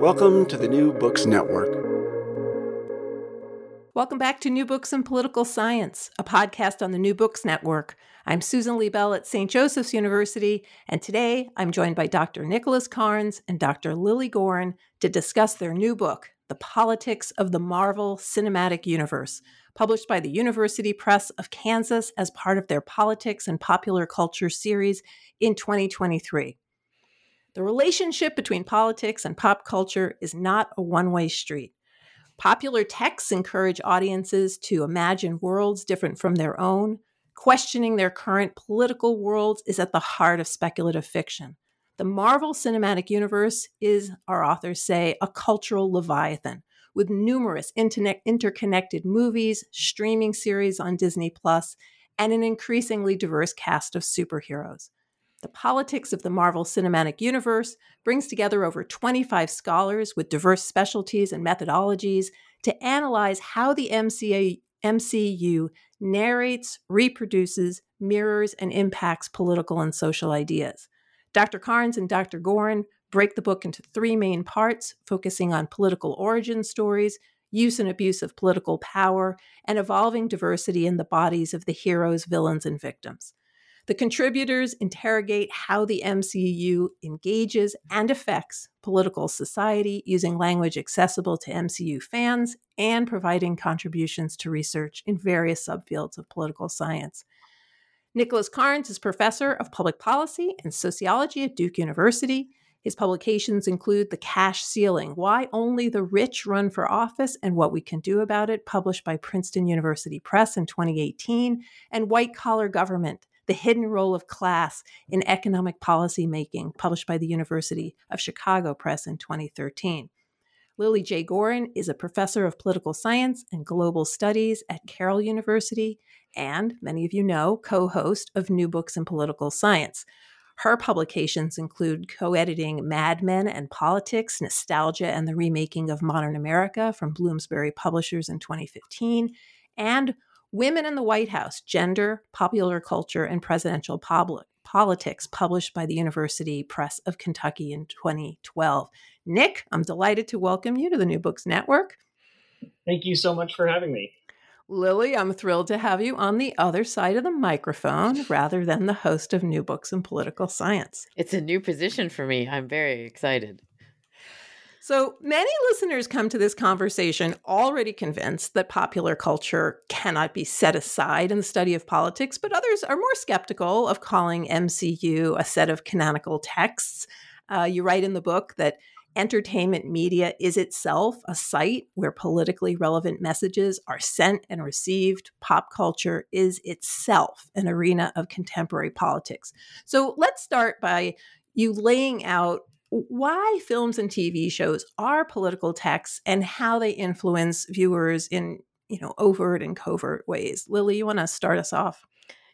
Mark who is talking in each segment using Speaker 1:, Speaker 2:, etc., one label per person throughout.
Speaker 1: Welcome to the New Books Network.
Speaker 2: Welcome back to New Books in Political Science, a podcast on the New Books Network. I'm Susan Liebell at St. Joseph's University, and today I'm joined by Dr. Nicholas Carnes and Dr. Lilly Goren to discuss their new book, The Politics of the Marvel Cinematic Universe, published by the University Press of Kansas as part of their Politics and Popular Culture series in 2023. The relationship between politics and pop culture is not a one way street. Popular texts encourage audiences to imagine worlds different from their own. Questioning their current political worlds is at the heart of speculative fiction. The Marvel Cinematic Universe is, our authors say, a cultural leviathan with numerous internet- interconnected movies, streaming series on Disney Plus, and an increasingly diverse cast of superheroes. The Politics of the Marvel Cinematic Universe brings together over 25 scholars with diverse specialties and methodologies to analyze how the MCA, MCU narrates, reproduces, mirrors, and impacts political and social ideas. Dr. Carnes and Dr. Goren break the book into three main parts, focusing on political origin stories, use and abuse of political power, and evolving diversity in the bodies of the heroes, villains, and victims. The contributors interrogate how the MCU engages and affects political society using language accessible to MCU fans and providing contributions to research in various subfields of political science. Nicholas Carnes is professor of public policy and sociology at Duke University. His publications include The Cash Ceiling Why Only the Rich Run for Office and What We Can Do About It, published by Princeton University Press in 2018, and White Collar Government the Hidden Role of Class in Economic Policy Making, published by the University of Chicago Press in 2013. Lilly J. Goren is a professor of political science and global studies at Carroll University and, many of you know, co host of New Books in Political Science. Her publications include co editing Mad Men and Politics, Nostalgia and the Remaking of Modern America from Bloomsbury Publishers in 2015, and Women in the White House Gender, Popular Culture, and Presidential Public, Politics, published by the University Press of Kentucky in 2012. Nick, I'm delighted to welcome you to the New Books Network.
Speaker 3: Thank you so much for having me.
Speaker 2: Lilly, I'm thrilled to have you on the other side of the microphone rather than the host of New Books in Political Science.
Speaker 4: It's a new position for me. I'm very excited.
Speaker 2: So many listeners come to this conversation already convinced that popular culture cannot be set aside in the study of politics, but others are more skeptical of calling MCU a set of canonical texts. Uh, you write in the book that entertainment media is itself a site where politically relevant messages are sent and received. Pop culture is itself an arena of contemporary politics. So let's start by you laying out why films and TV shows are political texts and how they influence viewers in you know overt and covert ways. Lilly, you want to start us off?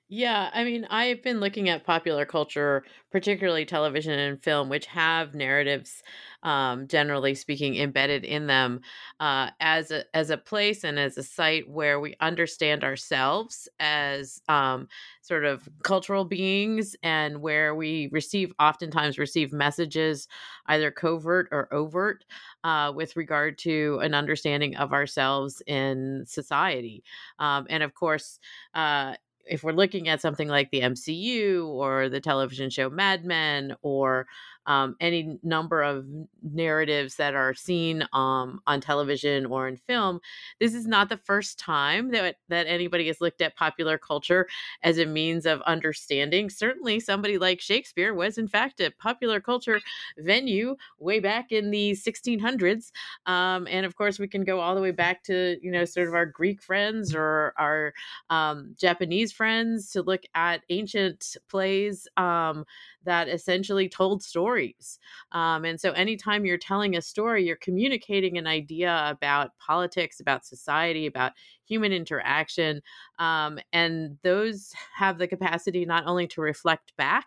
Speaker 4: Yeah, I mean, I've been looking at popular culture, particularly television and film, which have narratives, um, generally speaking, embedded in them, uh, as a as a place and as a site where we understand ourselves as um, sort of cultural beings, and where we receive, oftentimes receive messages, either covert or overt, uh, with regard to an understanding of ourselves in society, um, and of course. Uh, if we're looking at something like the MCU or the television show Mad Men or um, any number of narratives that are seen um, on television or in film. This is not the first time that that anybody has looked at popular culture as a means of understanding. Certainly, somebody like Shakespeare was, in fact, a popular culture venue way back in the 1600s, um, and of course, we can go all the way back to you know sort of our Greek friends or our um, Japanese friends to look at ancient plays um, that essentially told stories. Um, and so, anytime you're telling a story, you're communicating an idea about politics, about society, about human interaction. Um, and those have the capacity not only to reflect back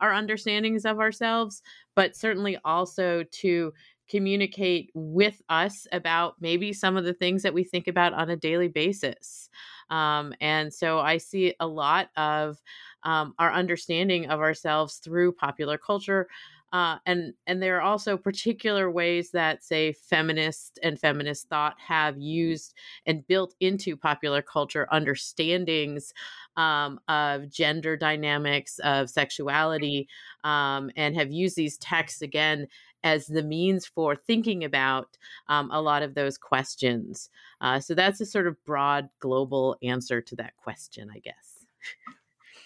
Speaker 4: our understandings of ourselves, but certainly also to communicate with us about maybe some of the things that we think about on a daily basis. Um, and so I see a lot of um, our understanding of ourselves through popular culture. Uh, and and there are also particular ways that say feminist and feminist thought have used and built into popular culture understandings um, of gender dynamics of sexuality um, and have used these texts again as the means for thinking about um, a lot of those questions uh, so that's a sort of broad global answer to that question i guess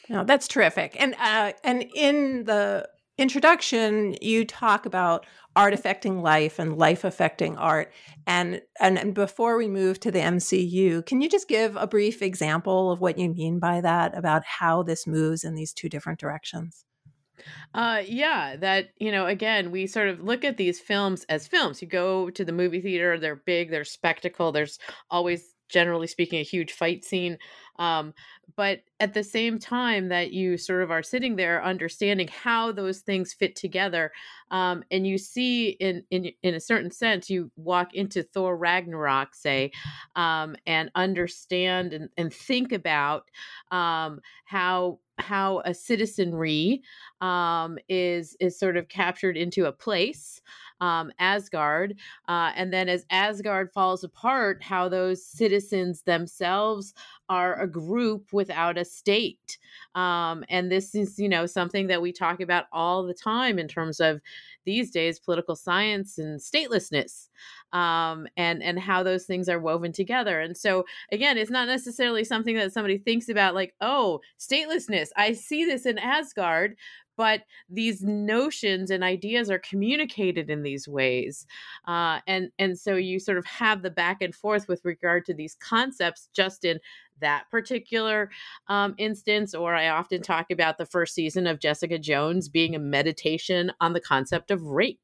Speaker 2: no, that's terrific. And uh, and in the introduction, you talk about art affecting life and life affecting art. And, and and before we move to the MCU, can you just give a brief example of what you mean by that? About how this moves in these two different directions?
Speaker 4: Uh, yeah, that, you know, again, we sort of look at these films as films. You go to the movie theater, they're big, they're spectacle, there's always generally speaking a huge fight scene um, but at the same time that you sort of are sitting there understanding how those things fit together um, and you see in, in in a certain sense you walk into thor ragnarok say um, and understand and, and think about um, how how a citizenry um, is is sort of captured into a place um, Asgard. Uh, and then as Asgard falls apart, how those citizens themselves are a group without a state. Um, and this is, you know, something that we talk about all the time in terms of these days political science and statelessness um, and and how those things are woven together. And so again, it's not necessarily something that somebody thinks about like, oh, statelessness. I see this in Asgard, but these notions and ideas are communicated in these ways uh, and and so you sort of have the back and forth with regard to these concepts just in that particular um, instance or i often talk about the first season of jessica jones being a meditation on the concept of rape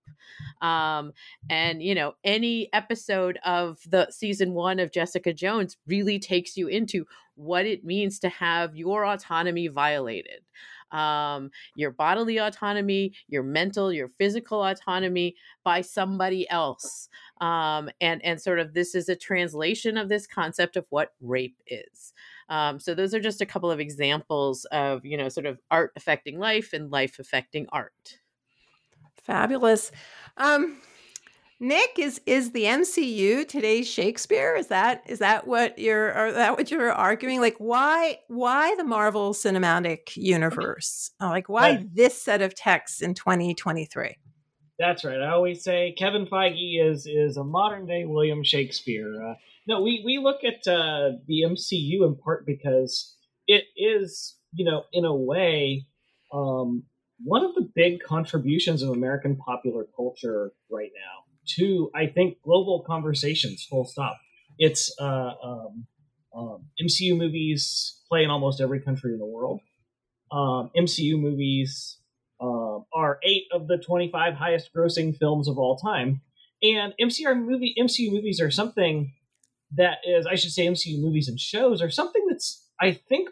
Speaker 4: um, and you know any episode of the season one of jessica jones really takes you into what it means to have your autonomy violated um, your bodily autonomy, your mental, your physical autonomy by somebody else. Um, and and sort of this is a translation of this concept of what rape is. Um, so those are just a couple of examples of you know sort of art affecting life and life affecting art.
Speaker 2: Fabulous. Um, Nick, is is the MCU today's Shakespeare? Is that is that what you're are that what you're arguing? Like why why the Marvel Cinematic Universe? Uh, like why right. this set of texts in 2023?
Speaker 3: That's right. I always say Kevin Feige is is a modern day William Shakespeare. Uh, no, we we look at uh, the MCU in part because it is you know in a way um, one of the big contributions of American popular culture right now to I think global conversations. Full stop. It's uh, um, um, MCU movies play in almost every country in the world. Um, MCU movies uh, are eight of the 25 highest grossing films of all time, and MCR movie MCU movies are something that is I should say MCU movies and shows are something that's I think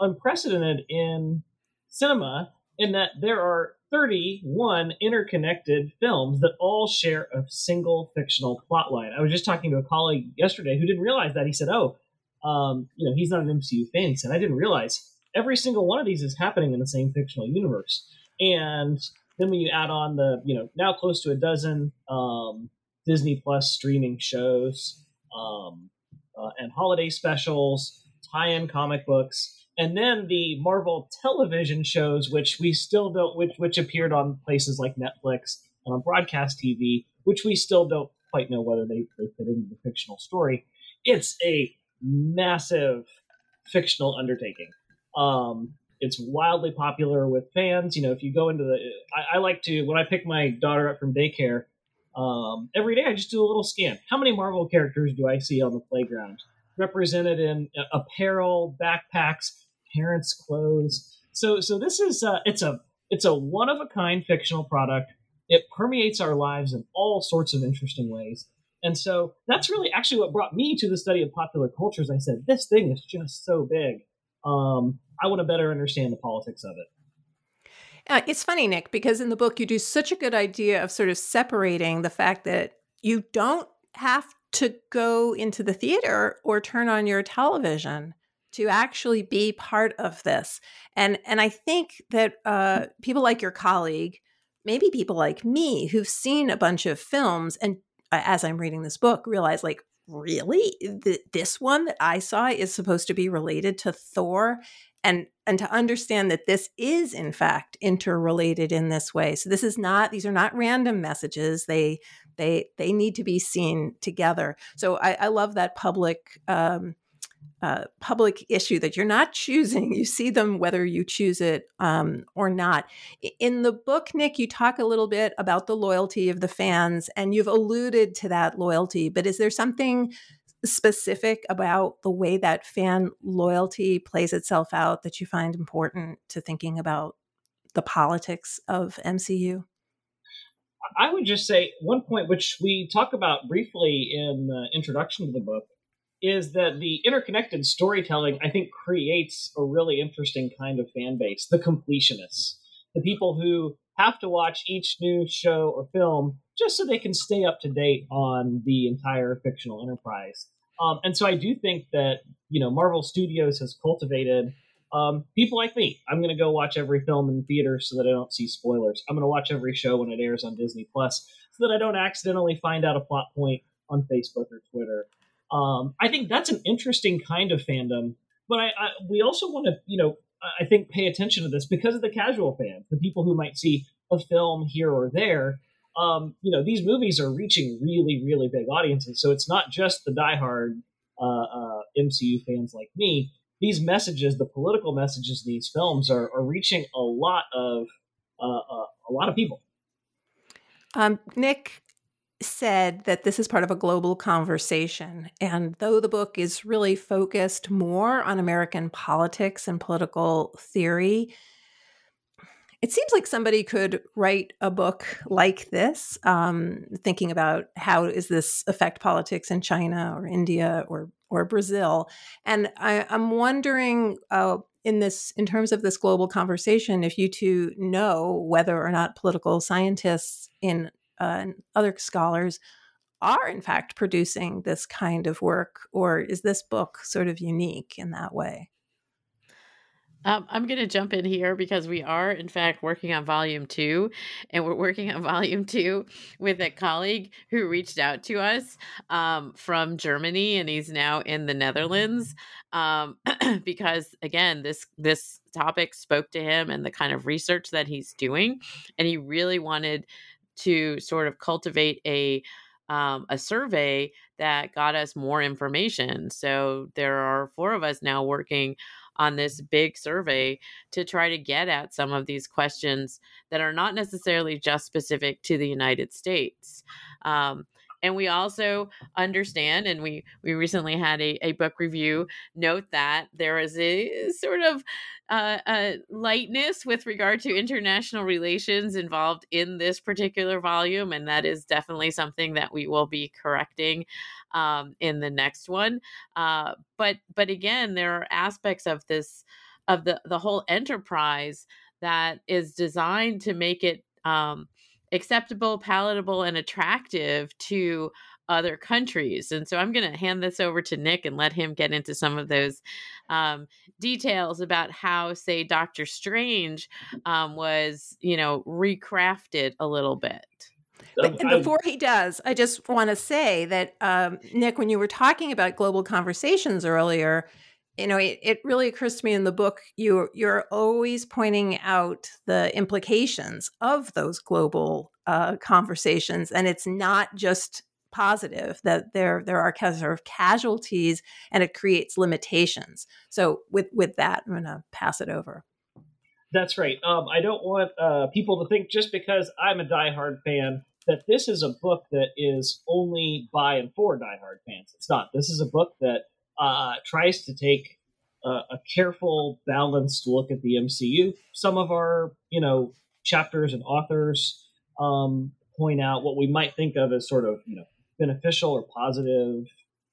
Speaker 3: unprecedented in cinema in that there are 31 interconnected films that all share a single fictional plotline. I was just talking to a colleague yesterday who didn't realize that. He said, "Oh, um, you know, he's not an MCU fan." He said, "I didn't realize every single one of these is happening in the same fictional universe." And then when you add on the, you know, now close to a dozen um, Disney Plus streaming shows um, uh, and holiday specials, tie-in comic books, and then the Marvel television shows, which we still don't, which which appeared on places like Netflix and on broadcast TV, which we still don't quite know whether they, they fit into the fictional story. It's a massive fictional undertaking. Um, it's wildly popular with fans. You know, if you go into the, I, I like to when I pick my daughter up from daycare. Um, every day I just do a little scan. How many Marvel characters do I see on the playground? Represented in apparel, backpacks, parents' clothes. So so this is uh, it's a it's a one of a kind fictional product. It permeates our lives in all sorts of interesting ways. And so that's really actually what brought me to the study of popular cultures. I said, this thing is just so big. Um, I want to better understand the politics of it.
Speaker 2: Uh, it's funny, Nick, because in the book you do such a good idea of sort of separating the fact that you don't have to go into the theater or turn on your television to actually be part of this. And and I think that uh, people like your colleague, maybe people like me, who've seen a bunch of films, and uh, as I'm reading this book, realize like really? Th- this one that I saw is supposed to be related to Thor. And, and to understand that this is in fact interrelated in this way. So this is not these are not random messages. They they they need to be seen together. So i, I love that public um, uh, public issue that you're not choosing. You see them whether you choose it um, or not. In the book, Nick, you talk a little bit about the loyalty of the fans, and you've alluded to that loyalty. But is there something specific about the way that fan loyalty plays itself out that you find important to thinking about the politics of MCU?
Speaker 3: I would just say one point which we talk about briefly in the introduction to the book is that the interconnected storytelling, I think, creates a really interesting kind of fan base the completionists, the people who have to watch each new show or film just so they can stay up to date on the entire fictional enterprise. Um, and so I do think that, you know, Marvel Studios has cultivated um, people like me. I'm going to go watch every film in theater so that I don't see spoilers. I'm going to watch every show when it airs on Disney Plus so that I don't accidentally find out a plot point on Facebook or Twitter. Um, I think that's an interesting kind of fandom, but I, I we also want to, you know, I think pay attention to this because of the casual fans, the people who might see a film here or there. Um, you know, these movies are reaching really, really big audiences, so it's not just the diehard uh, uh, MCU fans like me. These messages, the political messages these films, are, are reaching a lot of uh, uh a lot of people.
Speaker 2: Um, Nick, said that this is part of a global conversation. And though the book is really focused more on American politics and political theory, it seems like somebody could write a book like this, um, thinking about how does this affect politics in China or India or or Brazil. And I, am wondering, uh, in this, in terms of this global conversation, if you two know whether or not political scientists in uh, and other scholars are in fact producing this kind of work, or is this book sort of unique in that way?
Speaker 4: Um, I'm going to jump in here because we are, in fact, working on volume two, and we're working on volume two with a colleague who reached out to us um, from Germany, and he's now in the Netherlands. Um, because again, this this topic spoke to him and the kind of research that he's doing, and he really wanted to sort of cultivate a um, a survey that got us more information. So there are four of us now working on this big survey to try to get at some of these questions that are not necessarily just specific to the United States. Um, and we also understand and we we recently had a, a book review note that there is a sort of uh, a lightness with regard to international relations involved in this particular volume and that is definitely something that we will be correcting um, in the next one. Uh, but but again there are aspects of this of the the whole enterprise that is designed to make it um, acceptable, palatable, and attractive to other countries. And so I'm going to hand this over to Nick and let him get into some of those um, details about how, say, Doctor Strange um, was, you know, recrafted a little bit.
Speaker 2: But before he does, I just want to say that, um, Nick, when you were talking about global conversations earlier, you know, it, it really occurs to me in the book you you're always pointing out the implications of those global uh, conversations, and it's not just positive that there there are sort of casualties and it creates limitations. So with with that, I'm going to pass it over.
Speaker 3: That's right. Um, I don't want uh, people to think just because I'm a diehard fan that this is a book that is only by and for diehard fans. It's not. This is a book that uh, tries to take a, a careful, balanced look at the MCU. Some of our, you know, chapters and authors um, point out what we might think of as sort of, you know, beneficial or positive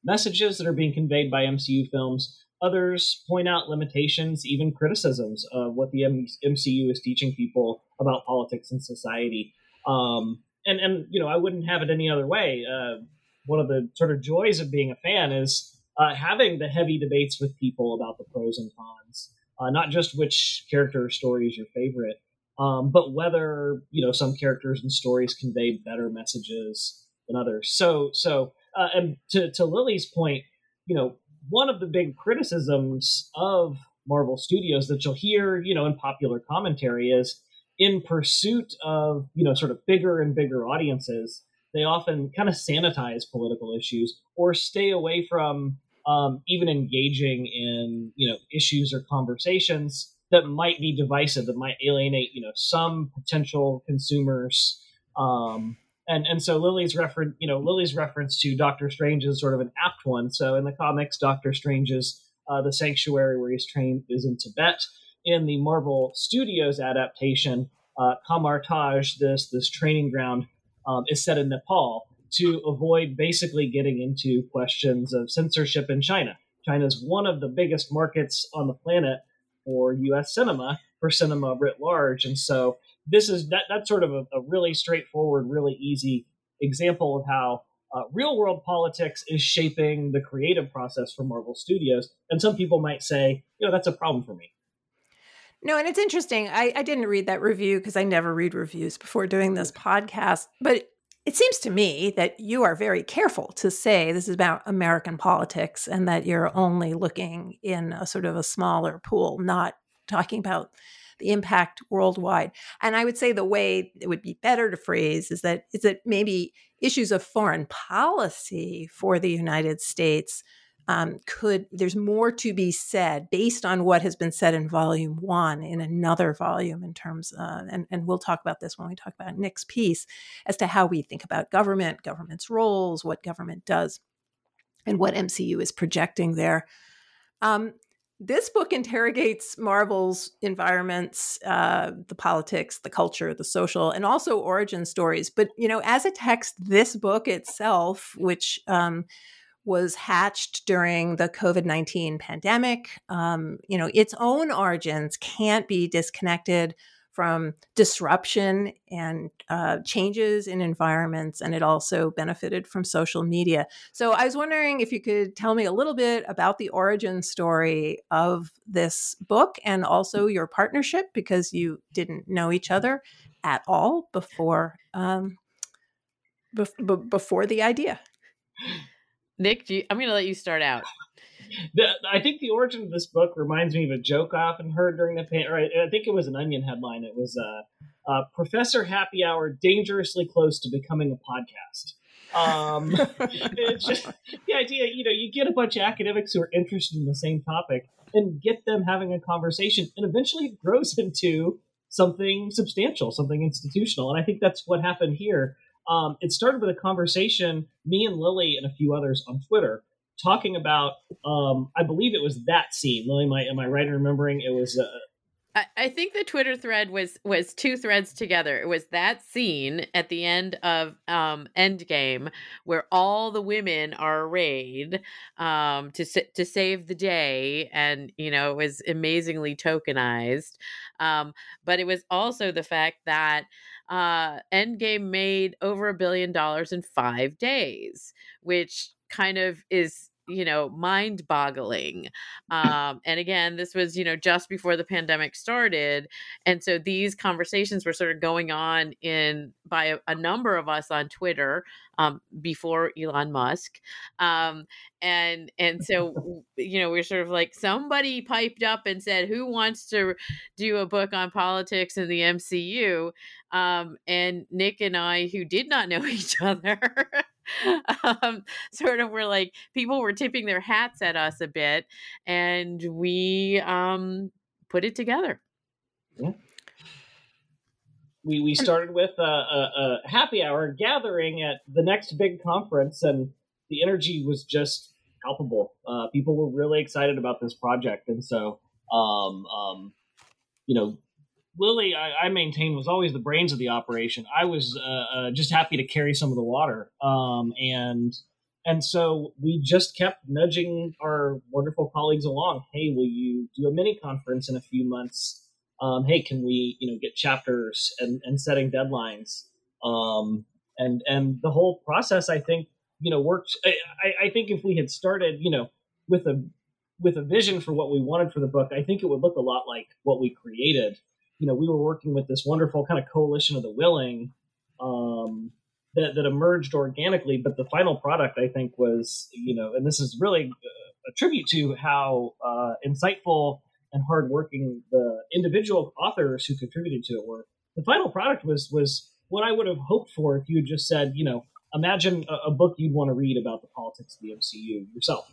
Speaker 3: messages that are being conveyed by MCU films. Others point out limitations, even criticisms of what the MCU is teaching people about politics and society. Um, and and you know, I wouldn't have it any other way. Uh, one of the sort of joys of being a fan is uh, having the heavy debates with people about the pros and cons, uh, not just which character or story is your favorite, um, but whether you know some characters and stories convey better messages than others. So so uh, and to to Lilly's point, you know, one of the big criticisms of Marvel Studios that you'll hear, you know, in popular commentary is in pursuit of, you know, sort of bigger and bigger audiences, they often kind of sanitize political issues or stay away from um, even engaging in, you know, issues or conversations that might be divisive, that might alienate, you know, some potential consumers. Um, and and so Lilly's reference, you know, Lilly's reference to Doctor Strange is sort of an apt one. So in the comics, Doctor Strange is uh, the sanctuary where he's trained is in Tibet. In the Marvel Studios adaptation, uh, Kamar-Taj, this this training ground, um, is set in Nepal to avoid basically getting into questions of censorship in China. China is one of the biggest markets on the planet for U.S. cinema, for cinema writ large, and so this is that that's sort of a, a really straightforward, really easy example of how uh, real world politics is shaping the creative process for Marvel Studios. And some people might say, you know, that's a problem for me.
Speaker 2: No, and it's interesting. I, I didn't read that review because I never read reviews before doing this podcast. But it seems to me that you are very careful to say this is about American politics and that you're only looking in a sort of a smaller pool, not talking about the impact worldwide. And I would say the way it would be better to phrase is that is that maybe issues of foreign policy for the United States um, could there's more to be said based on what has been said in volume one in another volume in terms uh, and, and we'll talk about this when we talk about nick's piece as to how we think about government government's roles what government does and what mcu is projecting there um, this book interrogates Marvel's environments, uh, the politics, the culture, the social, and also origin stories. But you know, as a text, this book itself, which um, was hatched during the COVID nineteen pandemic, um, you know, its own origins can't be disconnected from disruption and uh, changes in environments, and it also benefited from social media. So I was wondering if you could tell me a little bit about the origin story of this book and also your partnership, because you didn't know each other at all before um, bef- before the idea.
Speaker 4: Nick, you, I'm going to let you start out
Speaker 3: the, I think the origin of this book reminds me of a joke I often heard during the pan. Or I, I think it was an Onion headline. It was uh, uh, Professor Happy Hour dangerously close to becoming a podcast. Um, it's just the idea, you know, you get a bunch of academics who are interested in the same topic and get them having a conversation, and eventually it grows into something substantial, something institutional. And I think that's what happened here. Um, it started with a conversation, me and Lilly and a few others on Twitter, talking about um, I believe it was that scene. Lilly, am I, am I right in remembering it was uh,
Speaker 4: I, think the Twitter thread was was two threads together. It was that scene at the end of um Endgame where all the women are arrayed um to to save the day and you know it was amazingly tokenized. Um but it was also the fact that uh Endgame made over a billion dollars in 5 days, which kind of is you know mind boggling um and again this was you know just before the pandemic started and so these conversations were sort of going on in by a, a number of us on twitter um before elon musk um and and so you know we're sort of like somebody piped up and said who wants to do a book on politics in the mcu um and nick and i who did not know each other um, sort of were like people were tipping their hats at us a bit, and we um, put it together.
Speaker 3: Yeah. We we started with a, a, a happy hour gathering at the next big conference, and the energy was just palpable. Uh, people were really excited about this project, and so um, um, you know Lilly, I, I, maintain, was always the brains of the operation. I was uh, uh, just happy to carry some of the water, um, and and so we just kept nudging our wonderful colleagues along. Hey, will you do a mini conference in a few months? Um, hey, can we you know get chapters and, and setting deadlines? Um, and and the whole process, I think, you know, worked. I, I think if we had started, you know, with a with a vision for what we wanted for the book, I think it would look a lot like what we created you know, we were working with this wonderful kind of coalition of the willing um, that, that emerged organically. But the final product, I think, was, you know, and this is really a tribute to how uh, insightful and hardworking the individual authors who contributed to it were. The final product was was what I would have hoped for if you had just said, you know, imagine a, a book you'd want to read about the politics of the MCU yourself.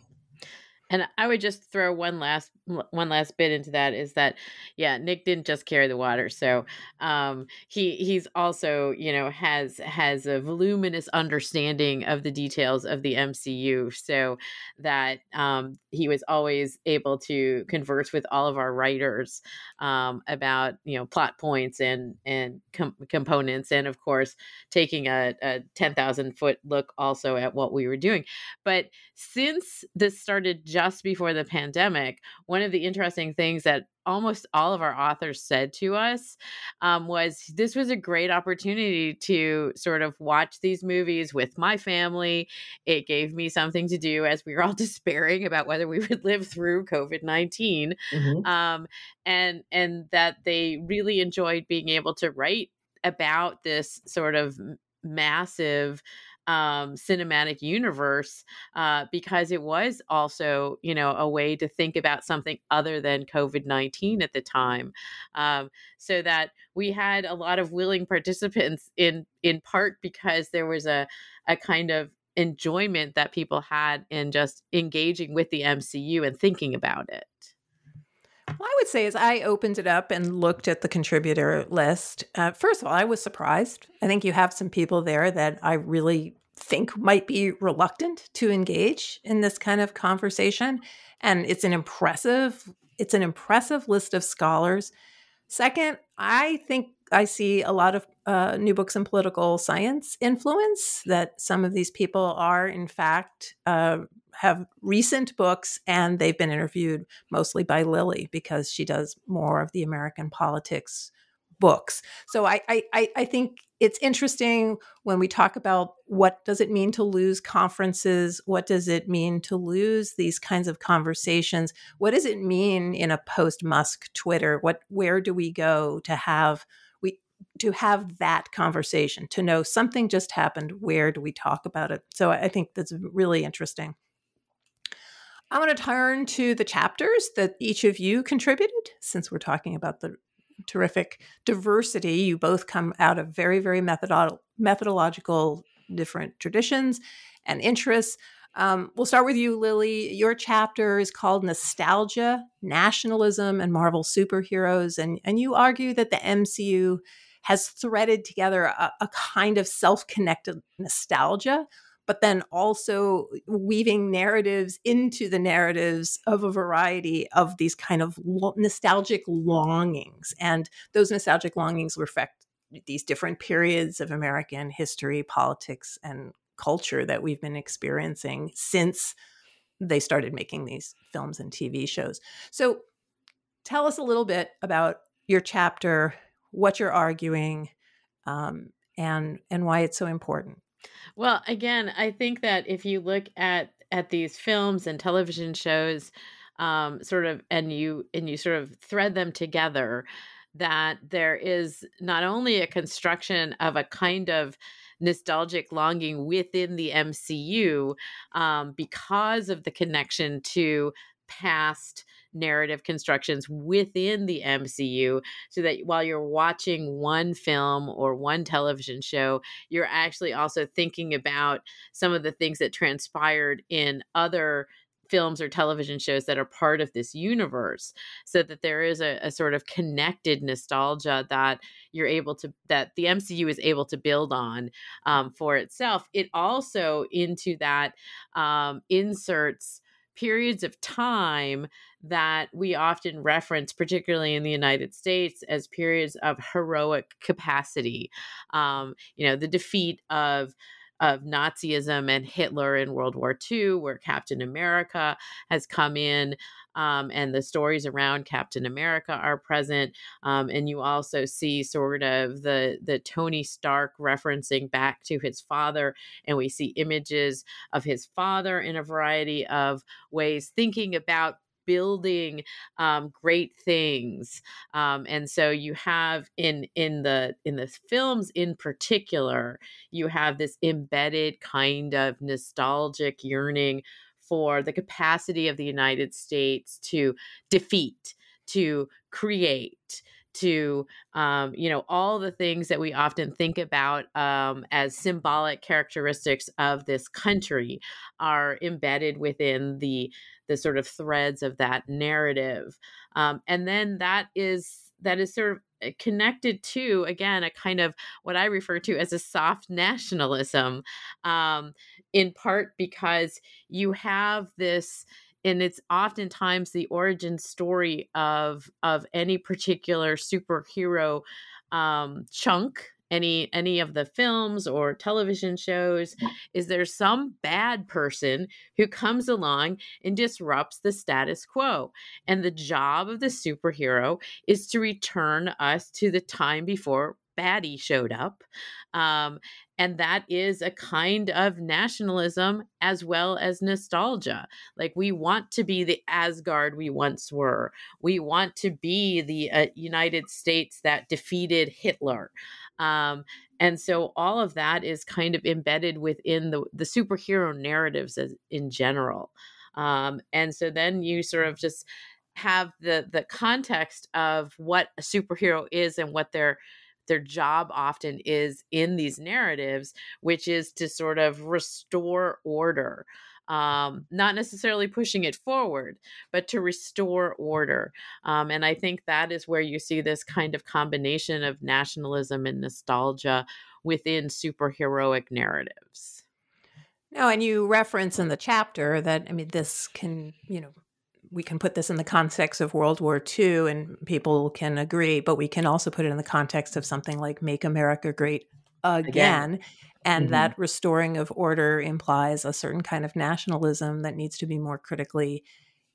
Speaker 4: And I would just throw one last one last bit into that is that yeah, Nick didn't just carry the water. So um he he's also, you know, has has a voluminous understanding of the details of the MCU so that um he was always able to converse with all of our writers um about, you know, plot points and and com- components and of course taking a, a 10,000 foot look also at what we were doing. But since this started just before the pandemic, one of the interesting things that almost all of our authors said to us um, was this was a great opportunity to sort of watch these movies with my family. It gave me something to do as we were all despairing about whether we would live through COVID 19 mm-hmm. um, and and that they really enjoyed being able to write about this sort of massive um, cinematic universe uh, because it was also, you know, a way to think about something other than COVID 19 at the time. Um, so that we had a lot of willing participants in, in part because there was a, a kind of enjoyment that people had in just engaging with the MCU and thinking about it.
Speaker 2: Well, I would say as I opened it up and looked at the contributor list, uh, first of all, I was surprised. I think you have some people there that I really think might be reluctant to engage in this kind of conversation, and it's an impressive it's an impressive list of scholars. Second, I think I see a lot of uh, new books in political science influence that some of these people are, in fact, uh, have recent books and they've been interviewed mostly by Lilly because she does more of the American politics books. So I, I, I think it's interesting when we talk about what does it mean to lose conferences? What does it mean to lose these kinds of conversations? What does it mean in a post Musk Twitter? What where do we go to have we to have that conversation to know something just happened? Where do we talk about it? So I think that's really interesting. I'm going to turn to the chapters that each of you contributed, since we're talking about the terrific diversity. You both come out of very, very methodolo- methodological different traditions and interests. Um, we'll start with you, Lilly. Your chapter is called Nostalgia, Nationalism, and Marvel Superheroes. And, and you argue that the MCU has threaded together a, a kind of self connected nostalgia but then also weaving narratives into the narratives of a variety of these kind of nostalgic longings. And those nostalgic longings reflect these different periods of American history, politics, and culture that we've been experiencing since they started making these films and TV shows. So tell us a little bit about your chapter, what you're arguing, um, and and why it's so important.
Speaker 4: Well, again, I think that if you look at at these films and television shows, um, sort of, and you and you sort of thread them together, that there is not only a construction of a kind of nostalgic longing within the MCU um, because of the connection to past narrative constructions within the MCU so that while you're watching one film or one television show, you're actually also thinking about some of the things that transpired in other films or television shows that are part of this universe so that there is a, a, sort of connected nostalgia that you're able to that the mcu is able to build on um, for itself. It also into that um, inserts periods of time that we often reference, particularly in the United States, as periods of heroic capacity. Um, you know, the defeat of of Nazism and Hitler in World War II, where Captain America has come in, um, and the stories around Captain America are present. Um, and you also see sort of the the Tony Stark referencing back to his father, and we see images of his father in a variety of ways, thinking about building um, great things um, and so you have in in the in the films in particular you have this embedded kind of nostalgic yearning for the capacity of the united states to defeat to create to um, you know all the things that we often think about um, as symbolic characteristics of this country are embedded within the the sort of threads of that narrative. Um, and then that is that is sort of connected to again a kind of what i refer to as a soft nationalism um, in part because you have this and it's oftentimes the origin story of of any particular superhero um, chunk any any of the films or television shows is there some bad person who comes along and disrupts the status quo and the job of the superhero is to return us to the time before baddie showed up um, and that is a kind of nationalism as well as nostalgia. Like, we want to be the Asgard we once were. We want to be the uh, United States that defeated Hitler. Um, and so all of that is kind of embedded within the, the superhero narratives as, in general. Um, and so then you sort of just have the the context of what a superhero is and what they're their job often is in these narratives, which is to sort of restore order. Um, not necessarily pushing it forward, but to restore order. Um, and I think that is where you see this kind of combination of nationalism and nostalgia within superheroic narratives.
Speaker 2: No, and you reference in the chapter that, I mean, this can, you know, we can put this in the context of World War II and people can agree, but we can also put it in the context of something like Make America Great Again. again. And mm-hmm. that restoring of order implies a certain kind of nationalism that needs to be more critically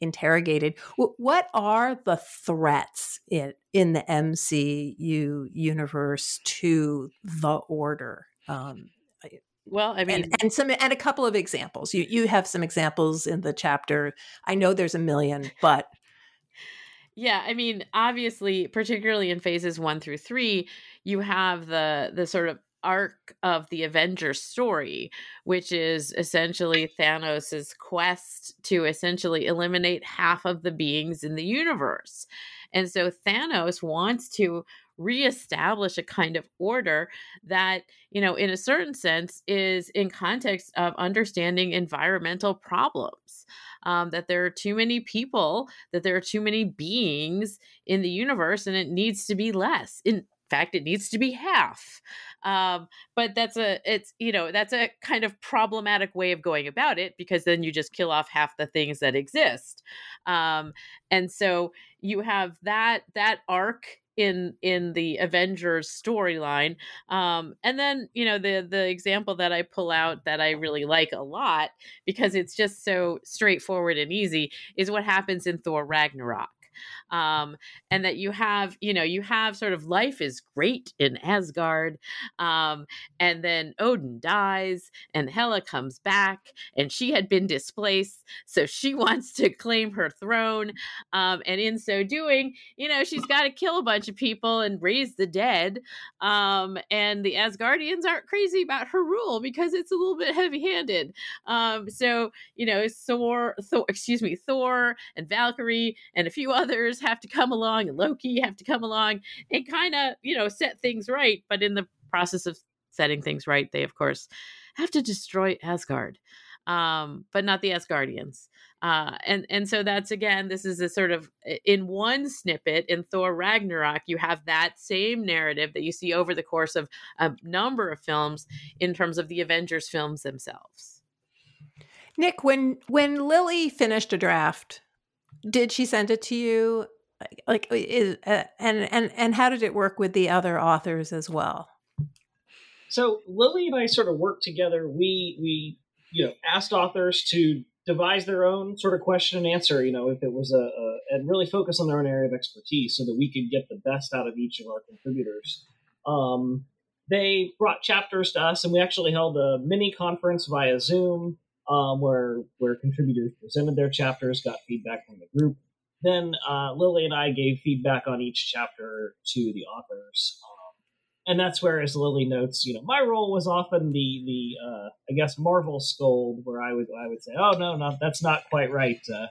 Speaker 2: interrogated. What are the threats in, in the MCU universe to the order? Um,
Speaker 4: well, I mean,
Speaker 2: and, and, some and a couple of examples. You you have some examples in the chapter. I know there's a million, but
Speaker 4: yeah, I mean, obviously, particularly in phases one through three, you have the the sort of arc of the Avengers story, which is essentially Thanos's quest to essentially eliminate half of the beings in the universe. And so Thanos wants to reestablish a kind of order that, you know, in a certain sense is in context of understanding environmental problems. Um, that there are too many people, that there are too many beings in the universe, and it needs to be less. In fact, it needs to be half. Um, but that's a it's you know that's a kind of problematic way of going about it because then you just kill off half the things that exist. Um, and so you have that that arc in in the Avengers storyline. Um, and then you know the the example that I pull out that I really like a lot because it's just so straightforward and easy is what happens in Thor Ragnarok um, and that you have you know you have sort of life is great in asgard um, and then odin dies and hela comes back and she had been displaced so she wants to claim her throne um, and in so doing you know she's got to kill a bunch of people and raise the dead um, and the asgardians aren't crazy about her rule because it's a little bit heavy handed um, so you know thor, thor excuse me thor and valkyrie and a few others have to come along and Loki have to come along and kind of, you know, set things right. But in the process of setting things right, they, of course, have to destroy Asgard. Um, but not the Asgardians. Uh, and and so that's again, this is a sort of in one snippet in Thor Ragnarok, you have that same narrative that you see over the course of a number of films in terms of the Avengers films themselves.
Speaker 2: Nick, when when Lilly finished a draft did she send it to you? Like, is, uh, and and and how did it work with the other authors as well?
Speaker 3: So Lilly and I sort of worked together. We we you know asked authors to devise their own sort of question and answer. You know, if it was a, a and really focus on their own area of expertise, so that we could get the best out of each of our contributors. Um, they brought chapters to us, and we actually held a mini conference via Zoom um, where where contributors presented their chapters, got feedback from the group. Then uh, Lilly and I gave feedback on each chapter to the authors, um, and that's where, as Lilly notes, you know, my role was often the the uh, I guess Marvel scold, where I would I would say, oh no, no, that's not quite right. Uh,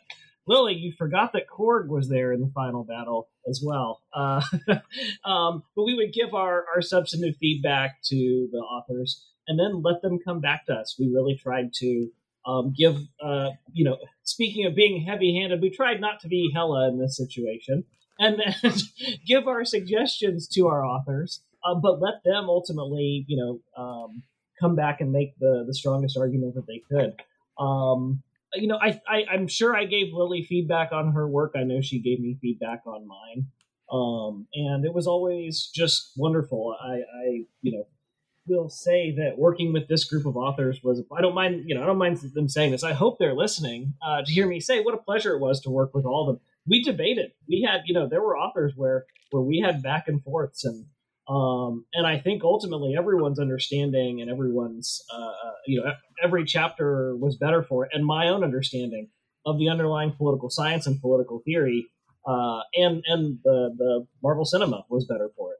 Speaker 3: Lilly, you forgot that Korg was there in the final battle as well. Uh, um, but we would give our, our substantive feedback to the authors and then let them come back to us. We really tried to um, give, uh, you know, speaking of being heavy handed, we tried not to be hella in this situation and then give our suggestions to our authors, uh, but let them ultimately, you know, um, come back and make the, the strongest argument that they could. Um, you know, I, I, am sure I gave Lilly feedback on her work. I know she gave me feedback on mine. Um, and it was always just wonderful. I, I, you know, will say that working with this group of authors was I don't mind you know I don't mind them saying this. I hope they're listening uh, to hear me say what a pleasure it was to work with all of them. We debated. We had you know there were authors where where we had back and forths and um, and I think ultimately everyone's understanding and everyone's uh, you know every chapter was better for it and my own understanding of the underlying political science and political theory uh, and and the the Marvel cinema was better for it.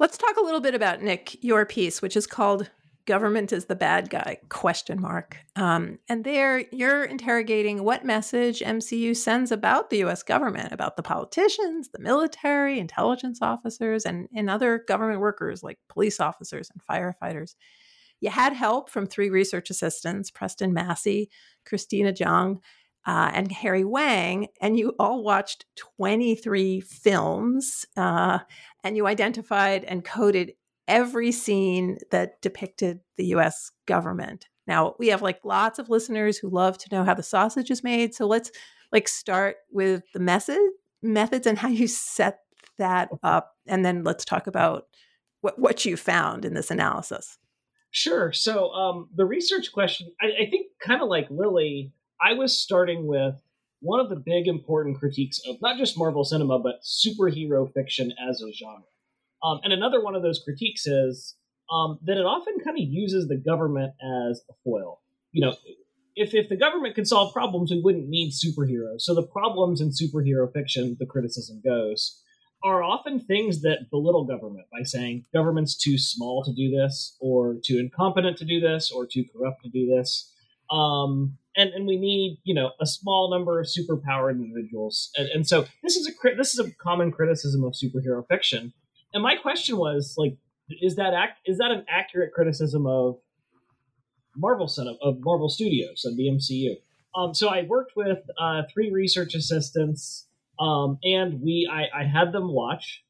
Speaker 2: Let's talk a little bit about Nick, your piece, which is called "Government is the Bad Guy?" Question mark. Um, and there, you're interrogating what message MCU sends about the U.S. government, about the politicians, the military, intelligence officers, and, and other government workers like police officers and firefighters. You had help from three research assistants: Preston Massey, Christina Jung, uh, and Harry Wang, and you all watched 23 films uh, and you identified and coded every scene that depicted the US government. Now, we have like lots of listeners who love to know how the sausage is made. So let's like start with the method methods and how you set that up. And then let's talk about what, what you found in this analysis.
Speaker 3: Sure. So um, the research question, I, I think kind of like Lilly, I was starting with one of the big important critiques of not just Marvel cinema, but superhero fiction as a genre. Um, and another one of those critiques is um, that it often kind of uses the government as a foil. You know, if, if the government could solve problems, we wouldn't need superheroes. So the problems in superhero fiction, the criticism goes, are often things that belittle government by saying government's too small to do this, or too incompetent to do this, or too corrupt to do this. Um, and, and we need you know a small number of superpowered individuals, and, and so this is a this is a common criticism of superhero fiction. And my question was like, is that act is that an accurate criticism of Marvel set of Marvel Studios of the MCU? Um, so I worked with uh, three research assistants um, and we, I, I had them watch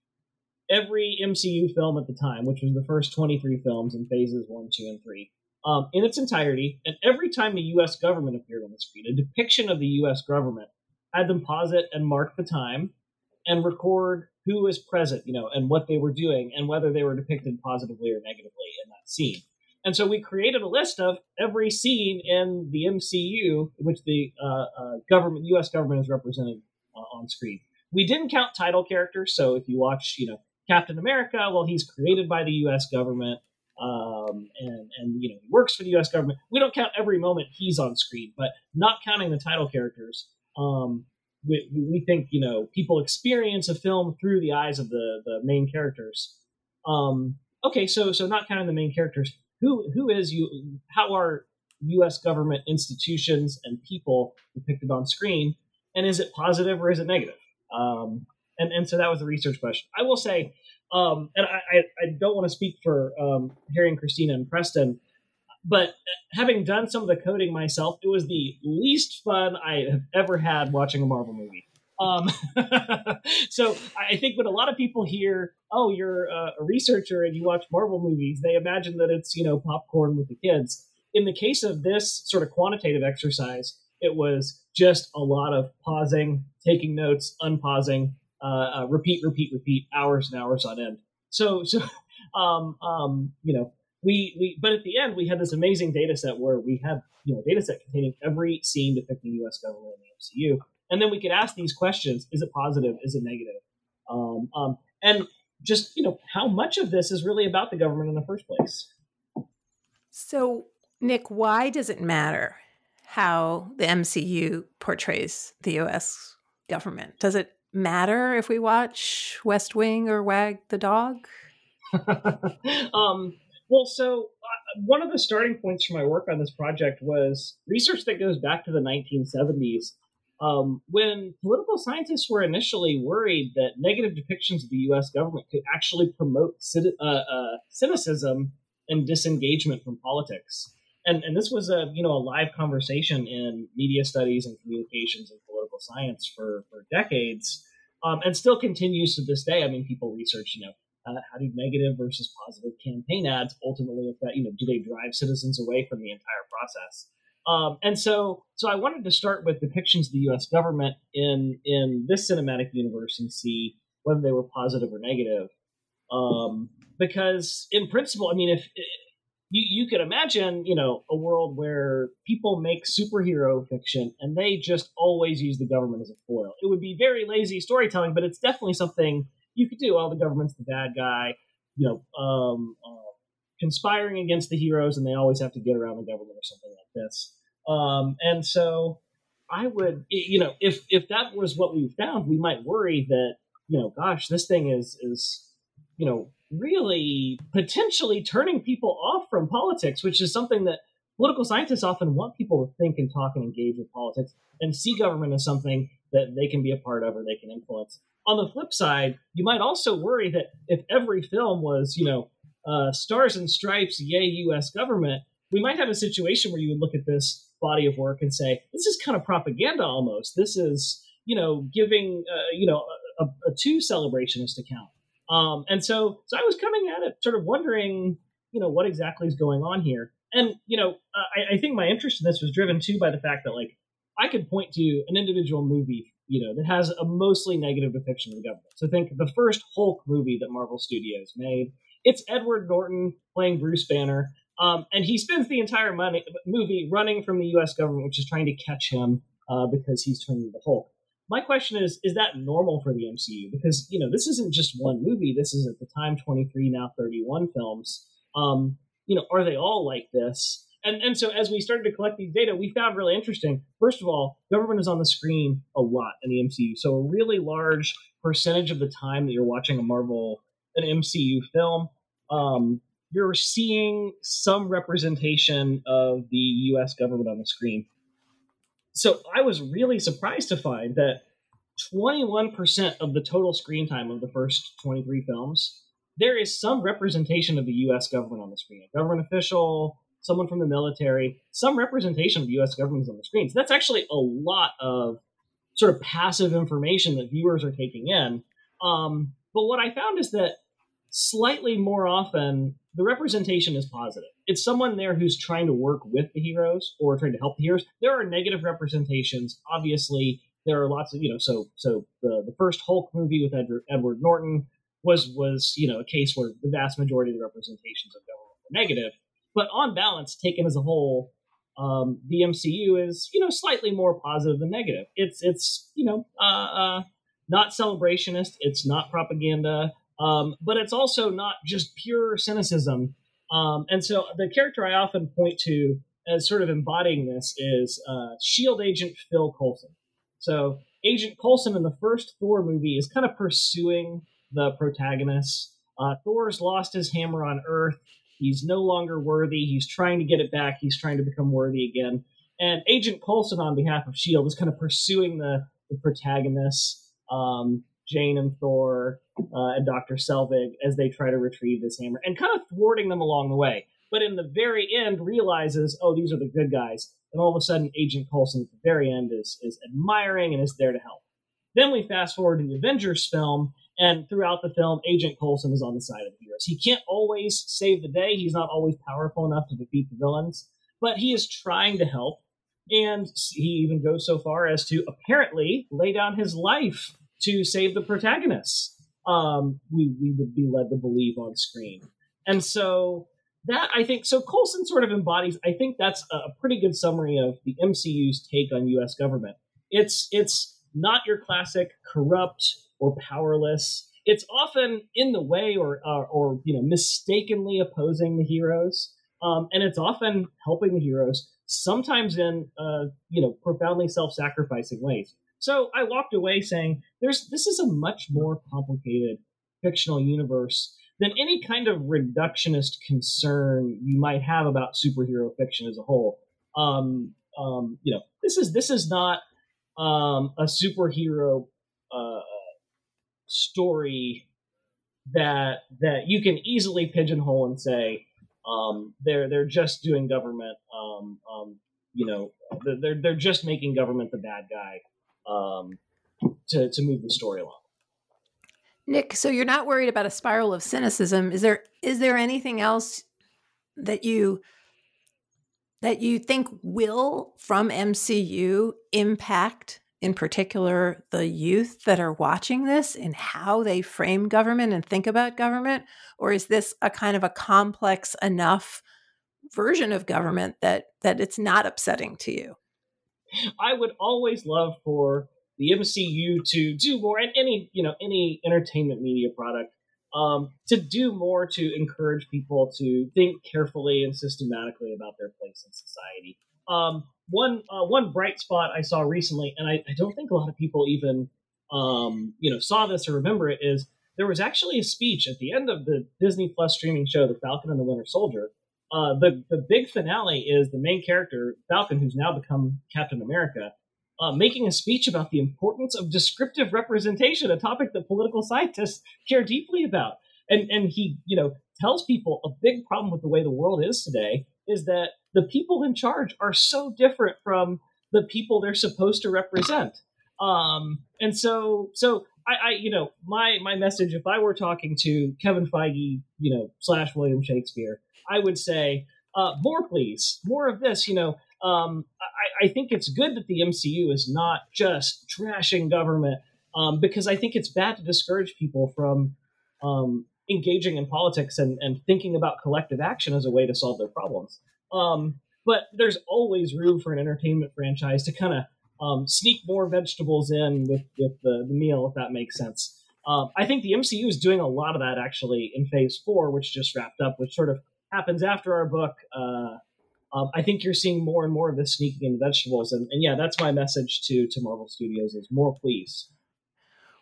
Speaker 3: every MCU film at the time, which was the first 23 films in phases one, two, and three, um, in its entirety. And every time the U.S. government appeared on the screen, a depiction of the U.S. government had them pause it and mark the time and record who was present, you know, and what they were doing and whether they were depicted positively or negatively in that scene. And so we created a list of every scene in the MCU in which the uh, uh, government, U.S. government is represented uh, on screen. We didn't count title characters, so if you watch, you know, Captain America, well, he's created by the U.S. government, um, and and you know he works for the U.S. government. We don't count every moment he's on screen, but not counting the title characters, um, we, we think you know people experience a film through the eyes of the the main characters. Um, okay, so so not counting the main characters, who who is you? How are U.S. government institutions and people depicted on screen? and is it positive or is it negative? Um, and and so that was the research question. I will say, um, and I, I don't want to speak for um, Harry and Christina and Preston, but having done some of the coding myself, it was the least fun I have ever had watching a Marvel movie. Um, so I think when a lot of people hear, "Oh, you're a researcher and you watch Marvel movies," they imagine that it's you know popcorn with the kids. In the case of this sort of quantitative exercise, it was just a lot of pausing, taking notes, unpausing, uh, uh, repeat, repeat, repeat, hours and hours on end. So, so, um, um, you know, we, we, but at the end, we had this amazing data set where we had, you know, data set containing every scene depicting U.S. government in the MCU. And then we could ask these questions. Is it positive? Is it negative? Um, um, and just, you know, how much of this is really about the government in the first place?
Speaker 2: So, Nick, why does it matter how the MCU portrays the US government. Does it matter if we watch West Wing or Wag the Dog?
Speaker 3: um, well, so uh, one of the starting points for my work on this project was research that goes back to the 1970s. Um, when political scientists were initially worried that negative depictions of the U.S. government could actually promote uh, uh, cynicism and disengagement from politics and and this was a you know a live conversation in media studies and communications and political science for for decades, um, and still continues to this day. I mean, people research you know uh, how do negative versus positive campaign ads ultimately affect you know do they drive citizens away from the entire process? Um, and so so I wanted to start with depictions of the U.S. government in in this cinematic universe and see whether they were positive or negative. Um, because in principle, I mean, if you, you could imagine, you know, a world where people make superhero fiction and they just always use the government as a foil. It would be very lazy storytelling, but it's definitely something you could do. All the government's the bad guy, you know, um, uh, conspiring against the heroes, and they always have to get around the government or something like this. Um, and so, I would, you know, if if that was what we found, we might worry that, you know, gosh, this thing is is, you know, really potentially turning people off from politics, which is something that political scientists often want people to think and talk and engage with politics and see government as something that they can be a part of or they can influence. On the flip side, you might also worry that if every film was, you know, uh, stars and stripes, yay, U.S. government, we might have a situation where you would look at this body of work and say, this is kind of propaganda almost. This is, you know, giving, uh, you know, a, a too celebrationist account. Um, and so, so I was coming at it sort of wondering, you know, what exactly is going on here. And, you know, I, I think my interest in this was driven too by the fact that, like, I could point to an individual movie, you know, that has a mostly negative depiction of the government. So think the first Hulk movie that Marvel Studios made. It's Edward Norton playing Bruce Banner, um, and he spends the entire money, movie running from the U.S. government, which is trying to catch him uh, because he's turning into Hulk my question is is that normal for the mcu because you know this isn't just one movie. This is at the time 23 now 31 films. Um you know are they all like this? And and so as we started to collect these data we found really interesting. First of all government is on the screen a lot in the mcu so a really large percentage of the time that you're watching a Marvel, an MCU film, um, you're seeing some representation of the U.S. government on the screen. So I was really surprised to find that 21% of the total screen time of the first 23 films, there is some representation of the U.S. government on the screen. A government official, someone from the military, some representation of the U.S. government is on the screen. So that's actually a lot of sort of passive information that viewers are taking in. Um, but what I found is that slightly more often the representation is positive. It's someone there who's trying to work with the heroes or trying to help the heroes. There are negative representations. Obviously, there are lots of you know. So so the the first Hulk movie with Edward, Edward Norton was was you know a case where the vast majority of the representations of government were negative. But on balance, taken as a whole, um, the MCU is you know slightly more positive than negative. It's it's you know uh, uh, not celebrationist. It's not propaganda. Um, but it's also not just pure cynicism. Um, and so the character I often point to as sort of embodying this is uh, Shield agent Phil Coulson. So Agent Coulson in the first Thor movie is kind of pursuing the protagonist. Uh, Thor's lost his hammer on Earth. He's no longer worthy. He's trying to get it back. He's trying to become worthy again. And Agent Coulson, on behalf of Shield, is kind of pursuing the, the protagonist. Um, Jane and Thor uh, and Dr. Selvig as they try to retrieve this hammer and kind of thwarting them along the way. But in the very end, realizes, oh, these are the good guys. And all of a sudden, Agent Coulson at the very end is, is admiring and is there to help. Then we fast forward to the Avengers film, and throughout the film, Agent Coulson is on the side of the heroes. He can't always save the day, he's not always powerful enough to defeat the villains, but he is trying to help. And he even goes so far as to apparently lay down his life to save the protagonists. Um, we we would be led to believe on screen, and so that I think so. Coulson sort of embodies. I think that's a pretty good summary of the MCU's take on U.S. government. It's it's not your classic corrupt or powerless. It's often in the way or or, or you know mistakenly opposing the heroes, um, and it's often helping the heroes. Sometimes in uh, you know profoundly self-sacrificing ways. So I walked away saying, "There's this is a much more complicated fictional universe than any kind of reductionist concern you might have about superhero fiction as a whole." Um, um, you know, this is this is not um, a superhero uh, story that that you can easily pigeonhole and say um, they're they're just doing government. Um, um, you know, they're they're just making government the bad guy um, to to move the story along.
Speaker 2: Nick, so you're not worried about a spiral of cynicism. Is there is there anything else that you that you think will from MCU impact in particular the youth that are watching this and how they frame government and think about government or is this a kind of a complex enough version of government that that it's not upsetting to you?
Speaker 3: I would always love for the MCU to do more, and any you know any entertainment media product um, to do more to encourage people to think carefully and systematically about their place in society. Um, one uh, one bright spot I saw recently, and I, I, don't think a lot of people even um, you know saw this or remember it, is there was actually a speech at the end of the Disney Plus streaming show, The Falcon and the Winter Soldier, uh, the the big finale is the main character Falcon, who's now become Captain America, uh, making a speech about the importance of descriptive representation, a topic that political scientists care deeply about. And and he you know tells people a big problem with the way the world is today is that the people in charge are so different from the people they're supposed to represent. Um, and so so I, I, you know my my message if I were talking to Kevin Feige you know slash William Shakespeare I would say uh, more, please, more of this. You know, um, I, I, think it's good that the MCU is not just trashing government um, because I think it's bad to discourage people from um, engaging in politics and, and, thinking about collective action as a way to solve their problems. Um, but there's always room for an entertainment franchise to kind of um, sneak more vegetables in with, with the, the meal, if that makes sense. Um, I think the MCU is doing a lot of that actually in Phase Four, which just wrapped up, which sort of happens after our book. Uh, um, I think you're seeing more and more of this sneaking in vegetables, and, and yeah, that's my message to to Marvel Studios: is more, please.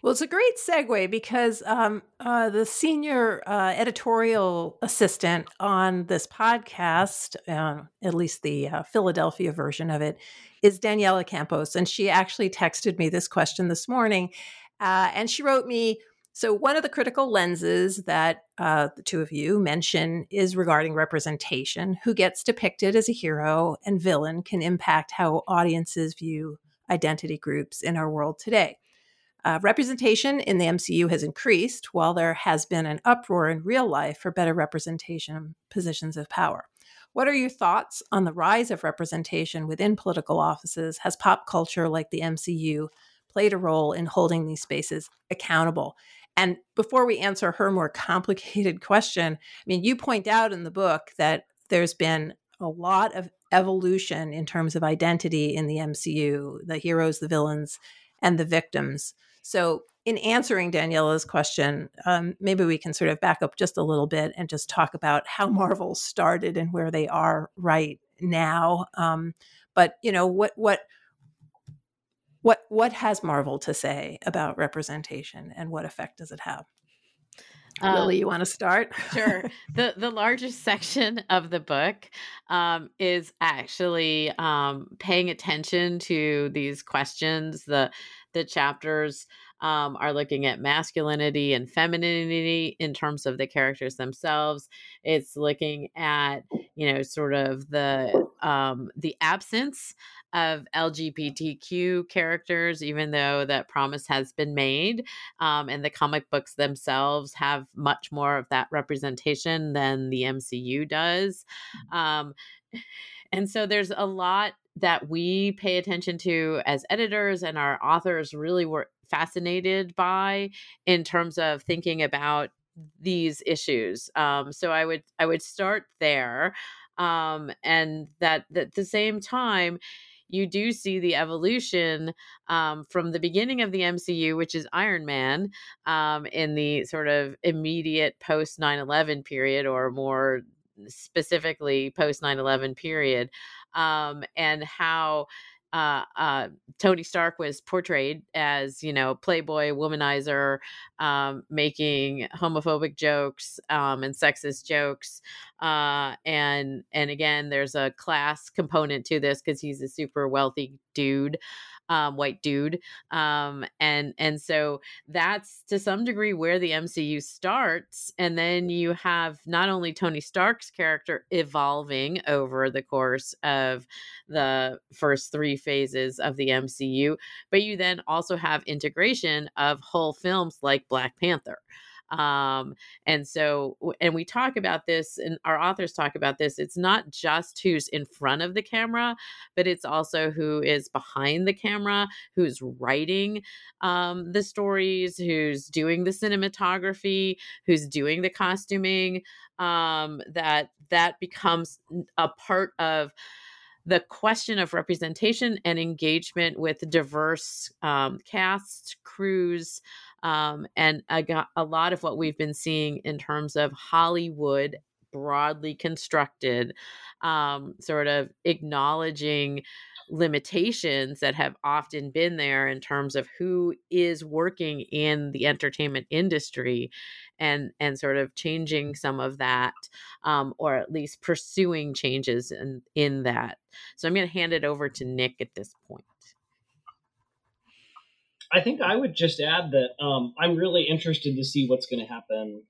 Speaker 2: Well, it's a great segue because um, uh, the senior uh, editorial assistant on this podcast, uh, at least the uh, Philadelphia version of it, is Daniela Campos. And she actually texted me this question this morning. Uh, and she wrote me So, one of the critical lenses that uh, the two of you mention is regarding representation. Who gets depicted as a hero and villain can impact how audiences view identity groups in our world today. Uh, representation in the MCU has increased, while there has been an uproar in real life for better representation positions of power. What are your thoughts on the rise of representation within political offices? Has pop culture like the MCU played a role in holding these spaces accountable? And before we answer her more complicated question, I mean, you point out in the book that there's been a lot of evolution in terms of identity in the MCU the heroes, the villains, and the victims. So, in answering Daniela's question, um, maybe we can sort of back up just a little bit and just talk about how Marvel started and where they are right now. Um, but you know what what what what has Marvel to say about representation and what effect does it have? Uh, Lilly, you want to start?
Speaker 4: sure. the The largest section of the book um, is actually um, paying attention to these questions. The the chapters um, are looking at masculinity and femininity in terms of the characters themselves. It's looking at you know sort of the um, the absence of LGBTQ characters, even though that promise has been made, um, and the comic books themselves have much more of that representation than the MCU does. Mm. Um, and so there's a lot that we pay attention to as editors and our authors really were fascinated by in terms of thinking about these issues. Um, so I would I would start there, um, and that, that at the same time. You do see the evolution um, from the beginning of the MCU, which is Iron Man, um, in the sort of immediate post 9 11 period, or more specifically post 9 11 period, um, and how uh, uh, Tony Stark was portrayed as, you know, playboy womanizer, um, making homophobic jokes um, and sexist jokes, uh, and and again, there's a class component to this because he's a super wealthy dude um, white dude, um, and and so that's to some degree where the MCU starts, and then you have not only Tony Stark's character evolving over the course of the first three phases of the MCU, but you then also have integration of whole films like Black Panther um, and so and we talk about this and our authors talk about this it's not just who's in front of the camera but it's also who is behind the camera who's writing um, the stories who's doing the cinematography who's doing the costuming um, that that becomes a part of the question of representation and engagement with diverse um, casts, crews, um, and a, a lot of what we've been seeing in terms of Hollywood broadly constructed, um, sort of acknowledging limitations that have often been there in terms of who is working in the entertainment industry and and sort of changing some of that um, or at least pursuing changes in in that. So i'm going to hand it over to nick at this point
Speaker 3: I think I would just add that um, I'm really interested to see what's going to happen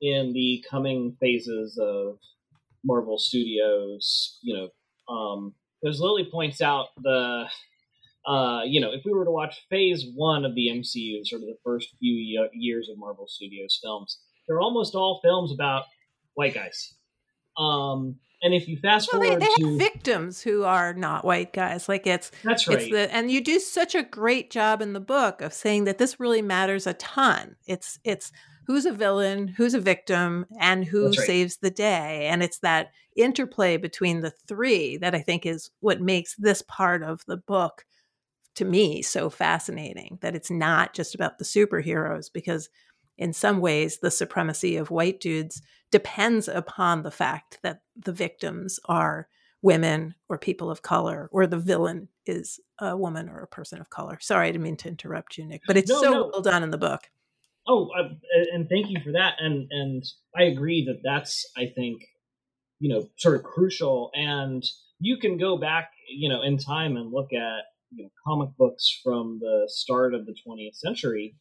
Speaker 3: in the coming phases of Marvel Studios. You know, um, as Lilly points out, the uh, you know, if we were to watch Phase One of the MCU, sort of the first few years of Marvel Studios films, they're almost all films about white guys. Um, and if you fast well, forward
Speaker 2: they, they
Speaker 3: to
Speaker 2: have victims who are not white guys, like it's
Speaker 3: that's right.
Speaker 2: It's the, and you do such a great job in the book of saying that this really matters a ton. It's it's who's a villain, who's a victim, and who right. saves the day, and it's that interplay between the three that I think is what makes this part of the book to me so fascinating. That it's not just about the superheroes because in some ways, the supremacy of white dudes depends upon the fact that the victims are women or people of color, or the villain is a woman or a person of color. Sorry, I didn't mean to interrupt you, Nick, but it's no, so no. well done in the book.
Speaker 3: Oh, uh, and thank you for that. And and I agree that that's I think you know sort of crucial. And you can go back you know in time and look at you know, comic books from the start of the 20th century,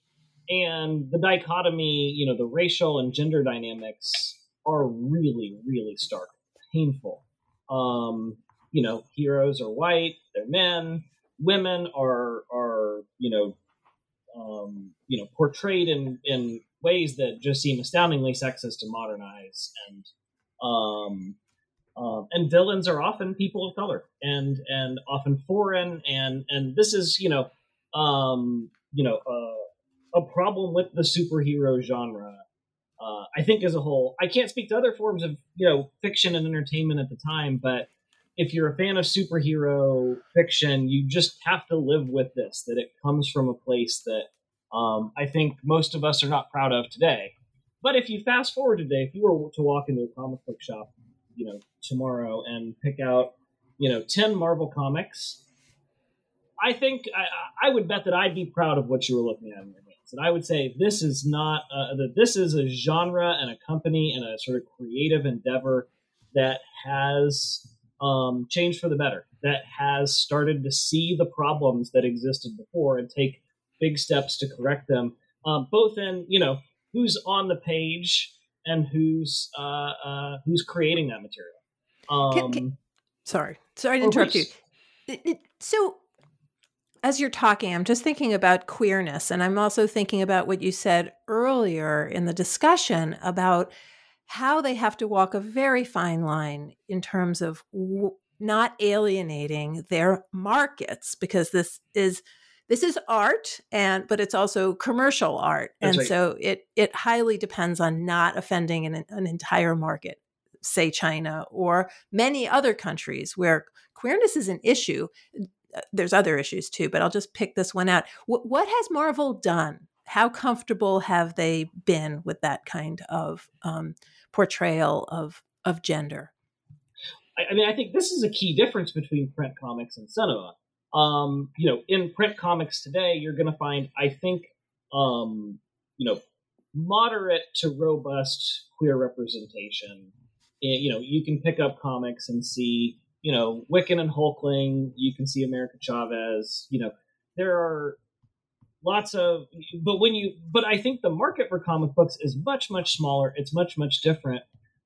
Speaker 3: and the dichotomy, you know, the racial and gender dynamics are really really stark, painful. Um, you know, heroes are white, they're men. Women are are you know um, you know portrayed in in ways that just seem astoundingly sexist to modernize and um, um, and villains are often people of color and and often foreign and and this is you know um, you know uh, a problem with the superhero genre uh, I think as a whole I can't speak to other forms of you know fiction and entertainment at the time but if you're a fan of superhero fiction, you just have to live with this that it comes from a place that um, I think most of us are not proud of today. But if you fast forward today, if you were to walk into a comic book shop, you know, tomorrow and pick out, you know, 10 Marvel comics, I think I, I would bet that I'd be proud of what you were looking at in your And I would say this is not, uh, that this is a genre and a company and a sort of creative endeavor that has um, changed for the better, that has started to see the problems that existed before and take big steps to correct them, um, both in you know who's on the page and who's uh, uh, who's creating that material. Um, can, can,
Speaker 2: sorry, sorry to interrupt you. So, as you're talking, I'm just thinking about queerness, and I'm also thinking about what you said earlier in the discussion about how they have to walk a very fine line in terms of w- not alienating their markets because this is this is art and but it's also commercial art That's and right. so it it highly depends on not offending an, an entire market say china or many other countries where queerness is an issue there's other issues too but i'll just pick this one out what, what has marvel done how comfortable have they been with that kind of um, portrayal of of gender.
Speaker 3: I, mean, I think this is a key difference between print comics and cinema. Um, you know, in print comics today, you're going to find, I think, um, you know, moderate to robust queer representation. You know, you can pick up comics and see, you know, Wiccan and Hulkling. You can see America Chavez. You know, there are lots of but when you but i think the market for comic books is much much smaller it's much much different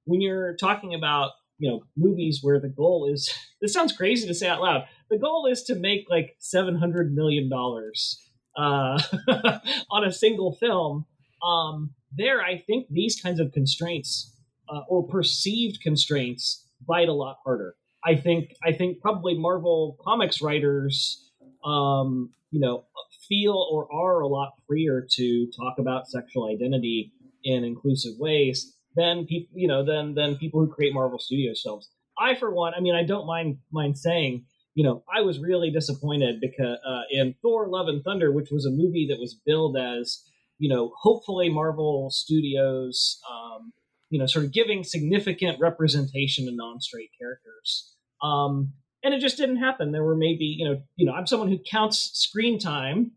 Speaker 3: when you're talking about you know movies where the goal is this sounds crazy to say out loud the goal is to make like 700 million dollars uh, on a single film um, there i think these kinds of constraints uh, or perceived constraints bite a lot harder i think i think probably marvel comics writers um, you know feel or are a lot freer to talk about sexual identity in inclusive ways than people, you know, than than people who create Marvel Studios films. I, for one, I mean, I don't mind mind saying, you know, I was really disappointed because uh, in Thor: Love and Thunder, which was a movie that was billed as, you know, hopefully Marvel Studios, um, you know, sort of giving significant representation to non-straight characters. Um, and it just didn't happen. There were maybe, you know, you know, I'm someone who counts screen time.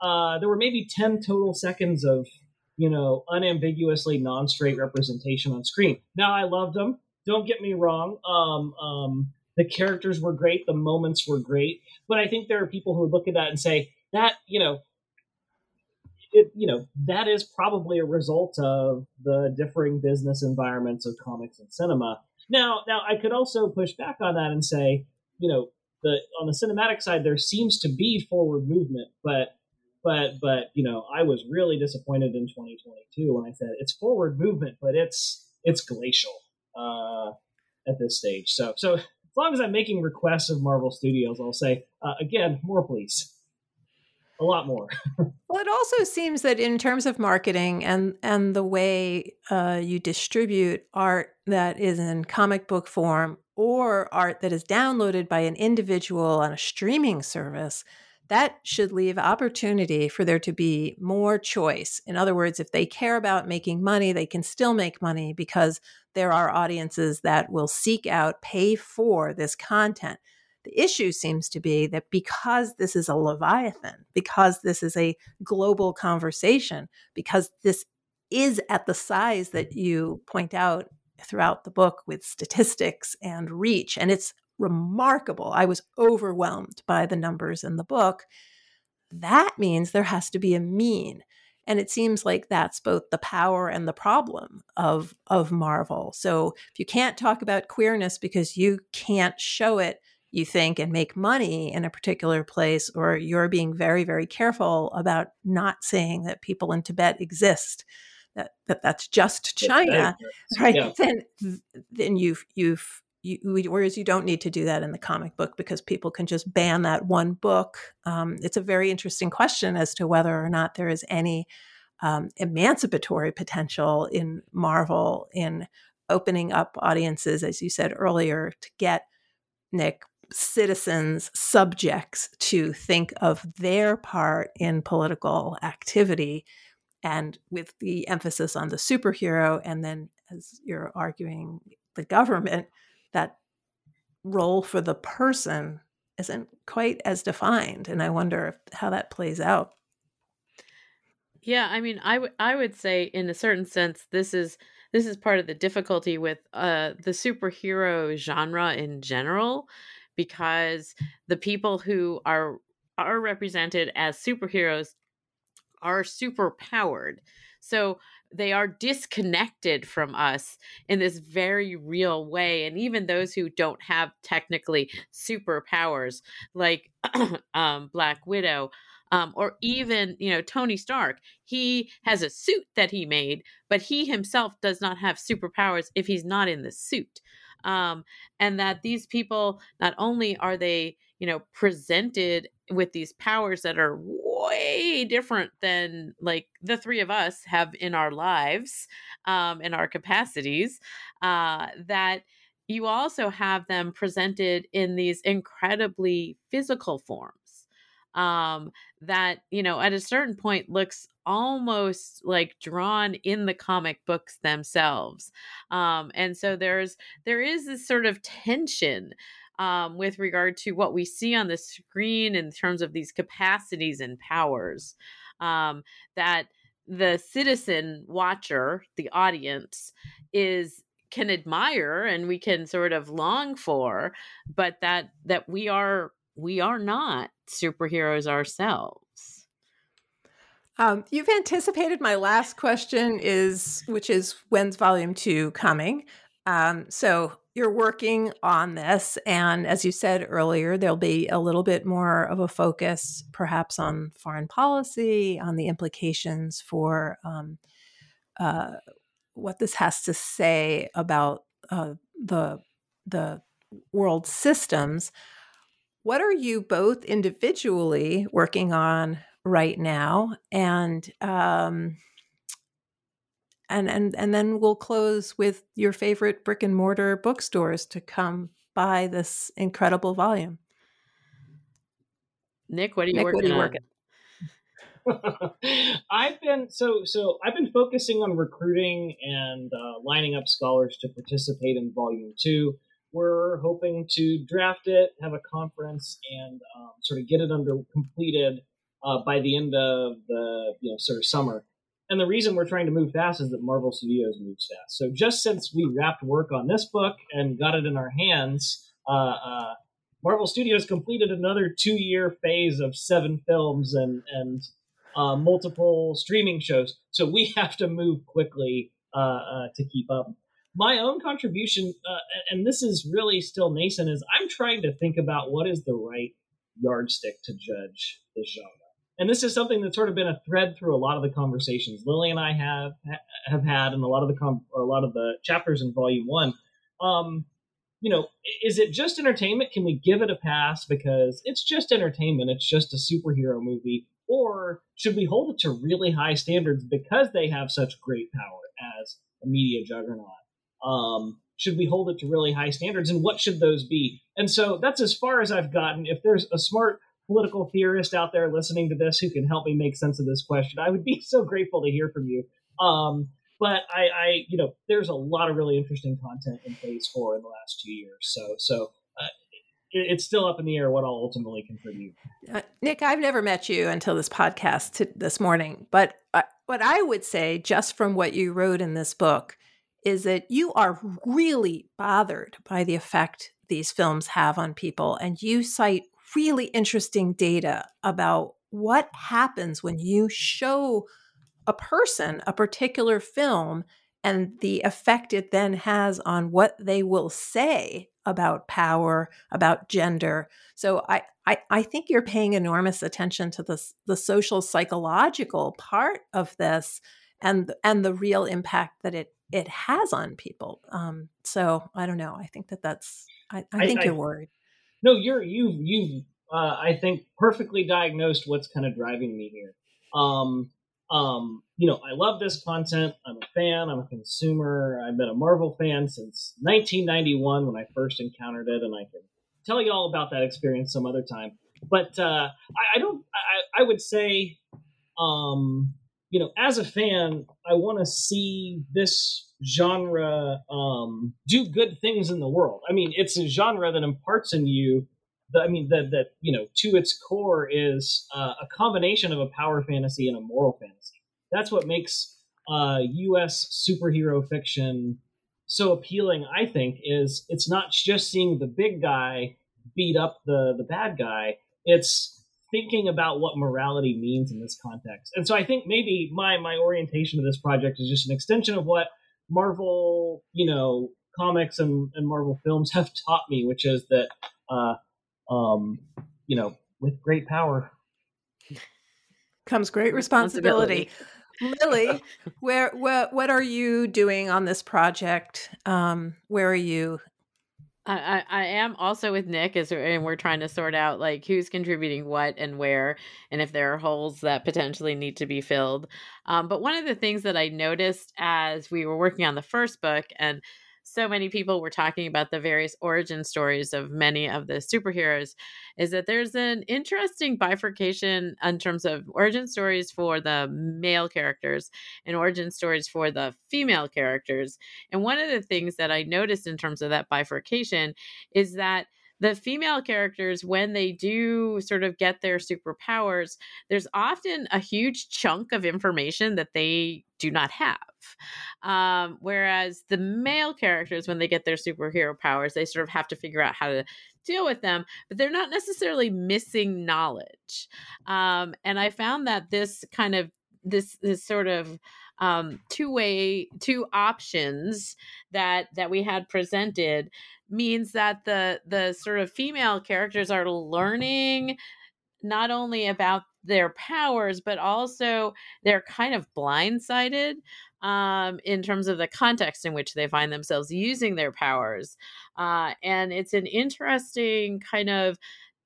Speaker 3: Uh, there were maybe 10 total seconds of, you know, unambiguously non-straight representation on screen. Now I loved them. Don't get me wrong. Um, um, the characters were great. The moments were great. But I think there are people who look at that and say that, you know, it, you know, that is probably a result of the differing business environments of comics and cinema. Now, now I could also push back on that and say, you know, the on the cinematic side there seems to be forward movement, but but but you know, I was really disappointed in 2022 when I said it's forward movement, but it's it's glacial uh, at this stage. So so as long as I'm making requests of Marvel Studios, I'll say uh, again, more please a lot more.
Speaker 2: well, it also seems that in terms of marketing and and the way uh, you distribute art that is in comic book form or art that is downloaded by an individual on a streaming service, that should leave opportunity for there to be more choice. In other words, if they care about making money, they can still make money because there are audiences that will seek out, pay for this content. The issue seems to be that because this is a Leviathan, because this is a global conversation, because this is at the size that you point out throughout the book with statistics and reach, and it's remarkable. I was overwhelmed by the numbers in the book. That means there has to be a mean. And it seems like that's both the power and the problem of, of Marvel. So if you can't talk about queerness because you can't show it, you think, and make money in a particular place, or you're being very, very careful about not saying that people in Tibet exist, that, that that's just China, right? Yeah. Then then you've you've you, whereas you don't need to do that in the comic book because people can just ban that one book. Um, it's a very interesting question as to whether or not there is any um, emancipatory potential in Marvel in opening up audiences, as you said earlier, to get Nick citizens, subjects to think of their part in political activity and with the emphasis on the superhero and then as you're arguing the government that role for the person isn't quite as defined and i wonder if, how that plays out.
Speaker 4: Yeah i mean I, w- I would say in a certain sense this is this is part of the difficulty with uh, the superhero genre in general because the people who are are represented as superheroes are super powered. So they are disconnected from us in this very real way. And even those who don't have technically superpowers, like um, Black Widow, um, or even you know Tony Stark, he has a suit that he made, but he himself does not have superpowers if he's not in the suit um, and that these people not only are they you know presented with these powers that are way different than like the three of us have in our lives um, in our capacities uh, that you also have them presented in these incredibly physical forms um, that you know at a certain point looks almost like drawn in the comic books themselves. Um, and so there's there is this sort of tension um, with regard to what we see on the screen in terms of these capacities and powers um, that the citizen watcher the audience is can admire and we can sort of long for but that that we are we are not superheroes ourselves.
Speaker 2: Um, you've anticipated my last question is which is when's volume two coming? Um, so you're working on this, and as you said earlier, there'll be a little bit more of a focus, perhaps on foreign policy, on the implications for um, uh, what this has to say about uh, the the world systems. What are you both individually working on right now? And um, and and and then we'll close with your favorite brick and mortar bookstores to come buy this incredible volume.
Speaker 4: Nick, what are you Nick, working what are you
Speaker 3: on? Working? I've been so so. I've been focusing on recruiting and uh, lining up scholars to participate in Volume Two we're hoping to draft it, have a conference, and um, sort of get it under completed uh, by the end of the you know sort of summer. And the reason we're trying to move fast is that Marvel Studios moves fast. So just since we wrapped work on this book and got it in our hands, uh, uh, Marvel Studios completed another two-year phase of seven films and and uh, multiple streaming shows. So we have to move quickly uh, uh, to keep up my own contribution, uh, and this is really still nascent, is I'm trying to think about what is the right yardstick to judge this genre. And this is something that's sort of been a thread through a lot of the conversations Lilly and I have have had, and a lot of the com- a lot of the chapters in Volume One. Um, you know, is it just entertainment? Can we give it a pass because it's just entertainment? It's just a superhero movie, or should we hold it to really high standards because they have such great power as a media juggernaut? Um, should we hold it to really high standards, and what should those be? And so that's as far as I've gotten. If there's a smart political theorist out there listening to this who can help me make sense of this question, I would be so grateful to hear from you. Um, but I, I, you know, there's a lot of really interesting content in Phase Four in the last two years. So, so uh, it, it's still up in the air what I'll ultimately contribute.
Speaker 2: Uh, Nick, I've never met you until this podcast t- this morning, but uh, what I would say, just from what you wrote in this book, is that you are really bothered by the effect these films have on people, and you cite really interesting data about what happens when you show a person a particular film and the effect it then has on what they will say about power, about gender. So I, I, I think you're paying enormous attention to the, the social psychological part of this and and the real impact that it it has on people. Um, so I don't know. I think that that's I, I think I, you're worried.
Speaker 3: No, you're you've you've uh, I think perfectly diagnosed what's kind of driving me here. Um, um, you know, I love this content. I'm a fan. I'm a consumer. I've been a Marvel fan since 1991 when I first encountered it, and I can tell you all about that experience some other time. But uh, I, I don't. I, I would say, um, you know, as a fan, I want to see this genre um, do good things in the world. I mean, it's a genre that imparts in you I mean, that that you know, to its core is uh, a combination of a power fantasy and a moral fantasy. That's what makes uh, U.S. superhero fiction so appealing. I think is it's not just seeing the big guy beat up the the bad guy. It's thinking about what morality means in this context. And so I think maybe my my orientation to this project is just an extension of what Marvel, you know, comics and, and Marvel films have taught me, which is that uh, um, you know, with great power
Speaker 2: comes great responsibility. responsibility. Lilly, where, where what are you doing on this project? Um, where are you?
Speaker 4: I, I am also with Nick as and we're trying to sort out like who's contributing what and where and if there are holes that potentially need to be filled. Um, but one of the things that I noticed as we were working on the first book and so many people were talking about the various origin stories of many of the superheroes is that there's an interesting bifurcation in terms of origin stories for the male characters and origin stories for the female characters. And one of the things that I noticed in terms of that bifurcation is that the female characters, when they do sort of get their superpowers, there's often a huge chunk of information that they do not have. Um, whereas the male characters, when they get their superhero powers, they sort of have to figure out how to deal with them, but they're not necessarily missing knowledge. Um, and I found that this kind of this this sort of um, two way two options that that we had presented means that the the sort of female characters are learning not only about their powers but also they're kind of blindsided um, in terms of the context in which they find themselves using their powers. Uh, and it's an interesting kind of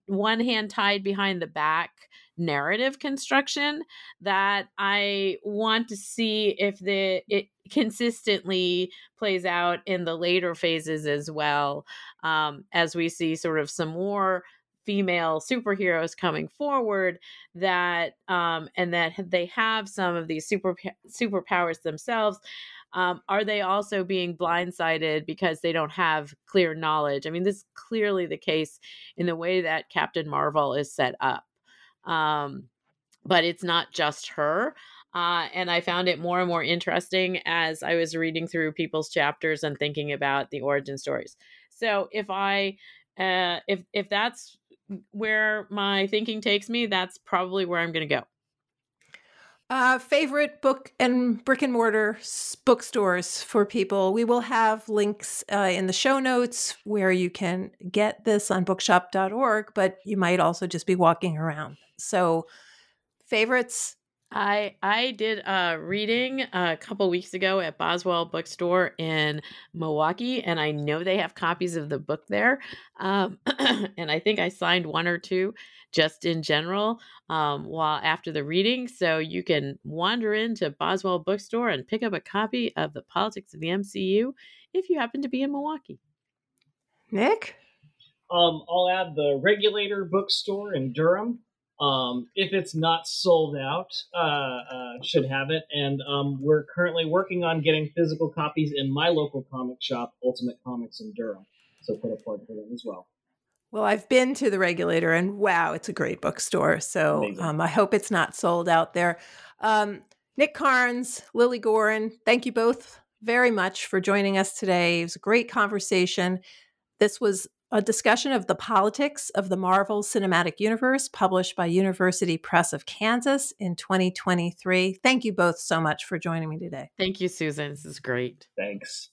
Speaker 4: one hand tied behind the back narrative construction that I want to see if the it consistently plays out in the later phases as well um, as we see sort of some more female superheroes coming forward that um, and that they have some of these super superpowers themselves um, are they also being blindsided because they don't have clear knowledge i mean this is clearly the case in the way that captain marvel is set up um, but it's not just her. Uh, and I found it more and more interesting as I was reading through people's chapters and thinking about the origin stories. So if I, uh, if if that's where my thinking takes me, that's probably where I'm going to go.
Speaker 2: Uh, favorite book and brick and mortar bookstores for people. We will have links uh, in the show notes where you can get this on bookshop.org, but you might also just be walking around. So, favorites?
Speaker 4: I I did a reading a couple weeks ago at Boswell Bookstore in Milwaukee, and I know they have copies of the book there. Um, and I think I signed one or two just in general um, while after the reading. So you can wander into Boswell Bookstore and pick up a copy of the Politics of the MCU if you happen to be in Milwaukee.
Speaker 2: Nick,
Speaker 3: um, I'll add the Regulator Bookstore in Durham um, if it's not sold out, uh, uh, should have it. And um, we're currently working on getting physical copies in my local comic shop, Ultimate Comics in Durham. So put a plug for them as well.
Speaker 2: Well, I've been to the regulator and wow, it's a great bookstore. So um, I hope it's not sold out there. Um, Nick Carnes, Lilly Goren, thank you both very much for joining us today. It was a great conversation. This was a discussion of the politics of the Marvel Cinematic Universe published by University Press of Kansas in 2023. Thank you both so much for joining me today.
Speaker 4: Thank you, Susan. This is great.
Speaker 3: Thanks.